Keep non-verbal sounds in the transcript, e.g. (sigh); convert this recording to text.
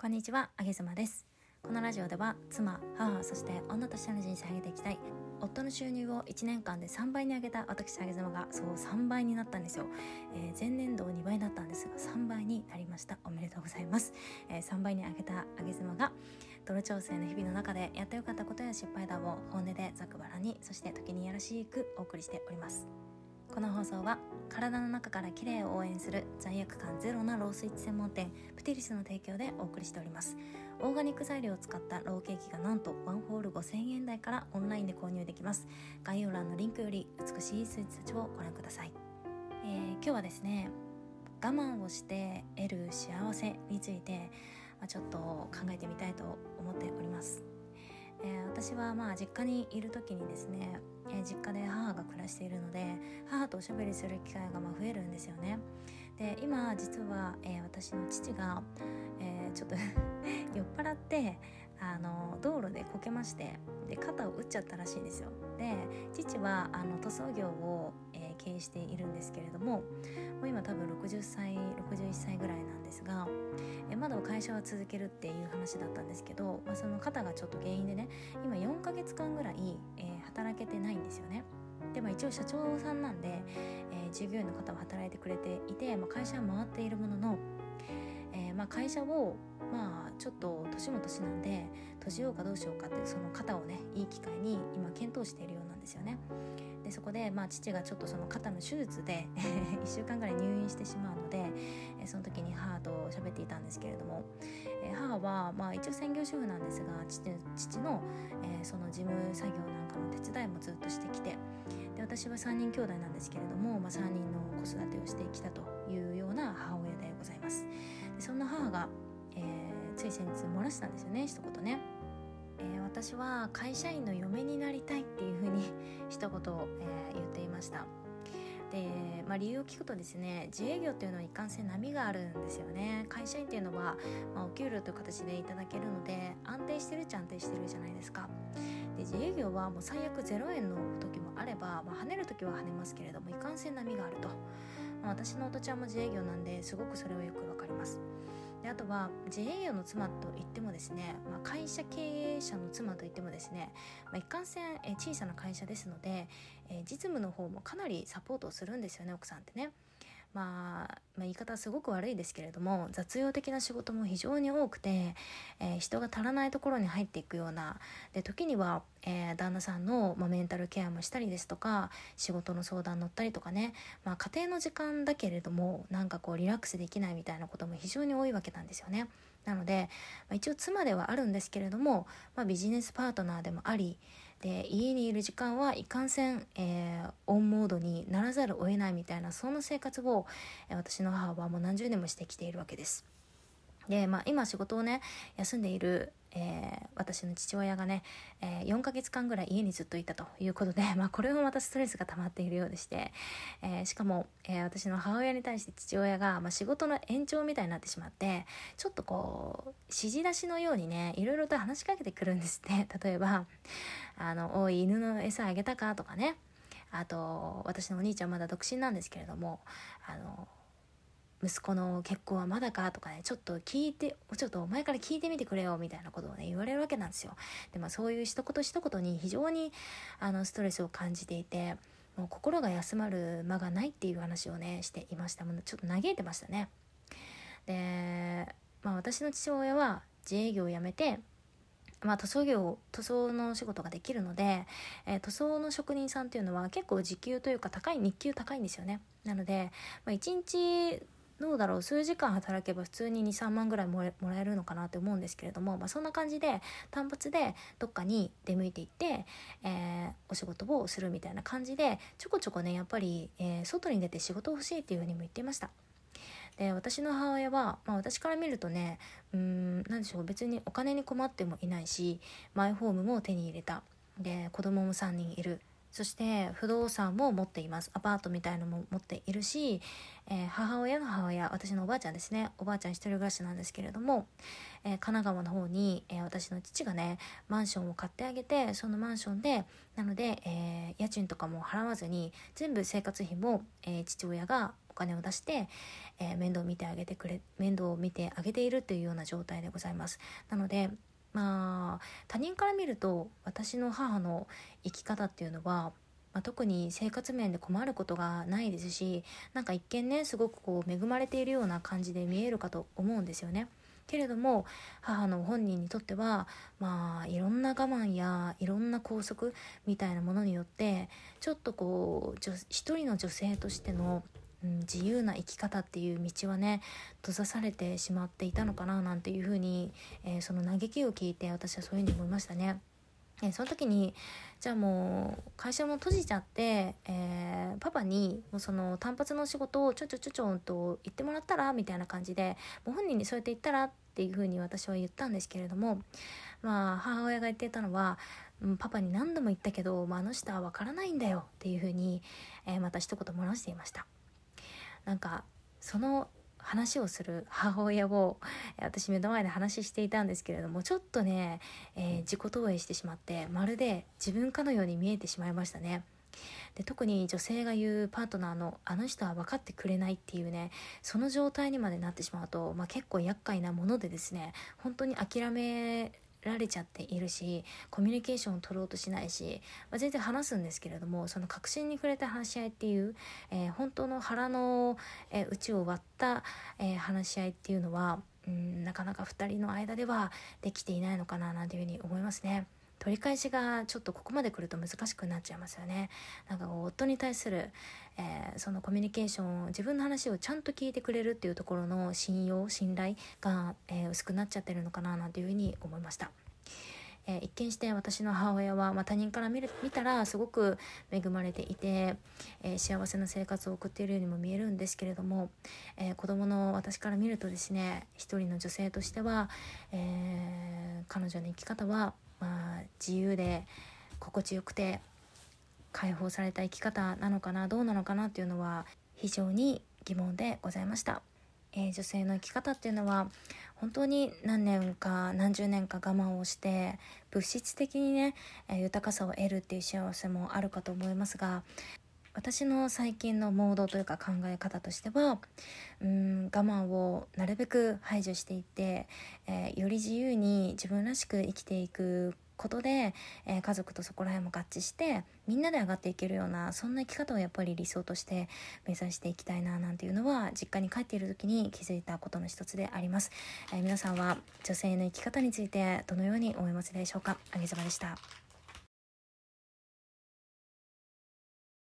こんにちは、あげずまです。このラジオでは妻、母、そして女としての人生を上げていきたい夫の収入を1年間で3倍に上げた私あげ妻がそう3倍になったんですよ、えー、前年度2倍だったんですが3倍になりました。おめでとうございます、えー、3倍に上げたあげ妻が泥調整の日々の中でやってよかったことや失敗談を本音でざくばらにそして時にやらしくお送りしております。この放送は体の中から綺麗を応援する罪悪感ゼロなロースイッチ専門店プティリスの提供でお送りしております。オーガニック材料を使ったローケーキがなんとワンホール5000円台からオンラインで購入できます。概要欄のリンクより美しいスイーツたちをご覧ください、えー、今日はですね我慢をして得る幸せについて、まあ、ちょっと考えてみたいと思っております。えー、私はまあ実家にいる時にですね、えー、実家で母が暮らしているので母とおしゃべりする機会がまあ増えるんですよね。で今実は、えー、私の父が、えちょっと (laughs) 酔っ払ってあの道路でこけましてで肩を打っちゃったらしいんですよ。で父はあの塗装業を、え経営しているんですけれどももう今多分60歳61歳ぐらいなんですが会社は続けるっていう話だったんですけど、まあ、その肩がちょっと原因でね今4ヶ月間ぐらい、えー、働けてないんですよね。でまあ、一応社長さんなんで、えー、従業員の方は働いてくれていて、まあ、会社は回っているものの、えー、まあ、会社をまあちょっと年も年なんで閉じようかどうしようかっていうその肩をねいい機会に今検討しているようなんですよね。でそこで、まあ、父がちょっとその肩の手術で (laughs) 1週間ぐらい入院してしまうのでその時に母と喋っていたんですけれどもえ母は、まあ、一応専業主婦なんですが父父の、えー、その事務作業なんかの手伝いもずっとしてきてで私は3人兄弟なんですけれども、まあ、3人の子育てをしてきたというような母親でございます。でそんな母が、えー、つい先日漏らしたんですよね一言ね。えー、私は会社員の嫁になりたいっていうふうに (laughs) 一言、えー、言っていました。で、まあ、理由を聞くとですね自営業というのは一貫性波があるんですよね。会社員っていうのは、まあ、お給料という形でいただけるので安定してるっちゃ安定してるじゃないですか。で自営業はもう最悪0円の時もあれば、まあ、跳ねる時は跳ねますけれどもいかんせん波があると、まあ、私のお父ちゃんも自営業なんですごくそれはよくわかります。であとは自営業の妻といってもですね、まあ、会社経営者の妻といってもですね、まあ、一貫性え小さな会社ですので、え実務の方もかなりサポートをするんですよね奥さんってね。まあ、まあ、言い方はすごく悪いですけれども雑用的な仕事も非常に多くて、えー、人が足らないところに入っていくようなで時には、えー、旦那さんの、まあ、メンタルケアもしたりですとか仕事の相談乗ったりとかね、まあ、家庭の時間だけれどもなんかこうリラックスできないみたいなことも非常に多いわけなんですよね。なので、まあ、一応妻ではあるんですけれども、まあ、ビジネスパートナーでもありで家にいる時間はいかんせん、えー、オンモードにならざるを得ないみたいなそんな生活を、私の母はもう何十年もしてきているわけです。で、まあ、今仕事をね休んでいる、えー、私の父親がね、えー、4ヶ月間ぐらい家にずっといたということで、(laughs) まあ、これもまたストレスが溜まっているようでして、えー、しかも、え私の母親に対して父親が、まあ、仕事の延長みたいになってしまってちょっとこう指示出しのようにねいろいろと話しかけてくるんですって (laughs) 例えば「あのおい犬の餌あげたか?」とかねあと私のお兄ちゃんまだ独身なんですけれどもあの息子の結婚はまだかとかね、ちょっと聞いて、ちょっとお前から聞いてみてくれよみたいなことをね、言われるわけなんですよ。で、まあそういう一言一言に非常にあのストレスを感じていて、もう心が休まる間がないっていう話をね、していました。もうちょっと嘆いてましたね。で、まあ私の父親は自営業を辞めて、まあ、塗装業塗装の仕事ができるので、えー、塗装の職人さんっていうのは結構時給というか高い日給高いんですよねなので、まあ、1日どうだろう数時間働けば普通に23万ぐらいもらえるのかなって思うんですけれども、まあ、そんな感じで単発でどっかに出向いていって、えー、お仕事をするみたいな感じでちょこちょこねやっぱり、えー、外に出て仕事欲しいっていうふうにも言っていました。で私の母親は、まあ、私から見るとねうん何でしょう別にお金に困ってもいないしマイホームも手に入れたで子供も3人いるそして不動産も持っています。アパートみたいのも持っているし、えー、母親の母親私のおばあちゃんですね。おばあちゃん一人暮らしなんですけれども、えー、神奈川の方に、えー、私の父がねマンションを買ってあげてそのマンションでなので、え家賃とかも払わずに全部生活費も、え父親がお金を出して、え面倒を見てあげてくれ面倒を見てあげているというような状態でございます。なのでまあ他人から見ると私の母の生き方っていうのは、まあ、特に生活面で困ることがないですしなんか一見ねすごくこう恵まれているような感じで見えるかと思うんですよね。けれども母の本人にとってはまあいろんな我慢やいろんな拘束みたいなものによってちょっとこう一人の女性としてのうん、自由な生き方っていう道はね閉ざされてしまっていたのかななんていうふうに、えー、その嘆きを聞いて私はそういうふうに思いましたね。えー、その時にじゃあもう会社も閉じちゃって、えー、パパにもうその単発の仕事をちょちょちょちょんと言ってもらったらみたいな感じでもう本人にそうやって言ったらっていうふうに私は言ったんですけれどもまあ母親が言っていたのはパパに何度も言ったけど、まあ、あの人は分からないんだよっていうふうに、えー、また一言漏らしていました。なんかその話をする母親を (laughs) 私目の前で話していたんですけれどもちょっとね、えー、自己投影してしまってまるで自分かのように見えてしまいましたね。で特に女性が言うパートナーのあの人は分かってくれないっていうねその状態にまでなってしまうと、まあ、結構厄介なものでですね本当に諦められちゃっているしコミュニケーションを取ろうとしないし、まあ、全然話すんですけれどもその確信に触れた話し合いっていう、えー、本当の腹の、えー、内を割った、えー、話し合いっていうのはうんなかなか2人の間ではできていないのかななんていうふうに思いますね。取り返しがちょっとここまで来ると難しくなっちゃいますよね。なんか夫に対する、えー、そのコミュニケーション自分の話をちゃんと聞いてくれるっていうところの信用信頼が、えー、薄くなっちゃってるのかななんていうふうに思いました。えー、一見して私の母親は、まあ、他人から見る見たらすごく恵まれていて、えー、幸せな生活を送っているようにも見えるんですけれども、えー、子供の私から見るとですね一人の女性としては、え彼女の生き方はまあ、自由で心地よくて解放された生き方なのかなどうなのかなっていうのは非常に疑問でございました、えー、女性の生き方っていうのは本当に何年か何十年か我慢をして物質的にね、豊かさを得るっていう幸せもあるかと思いますが私の最近のモードというか考え方としてはうん我慢をなるべく排除していって、えー、より自由に自分らしく生きていくことで、えー、家族とそこら辺も合致してみんなで上がっていけるようなそんな生き方をやっぱり理想として目指していきたいななんていうのは実家に帰っている時に気づいたことの一つであります、えー、皆さんは女性の生き方についてどのように思いますでしょうか？あげざまでした。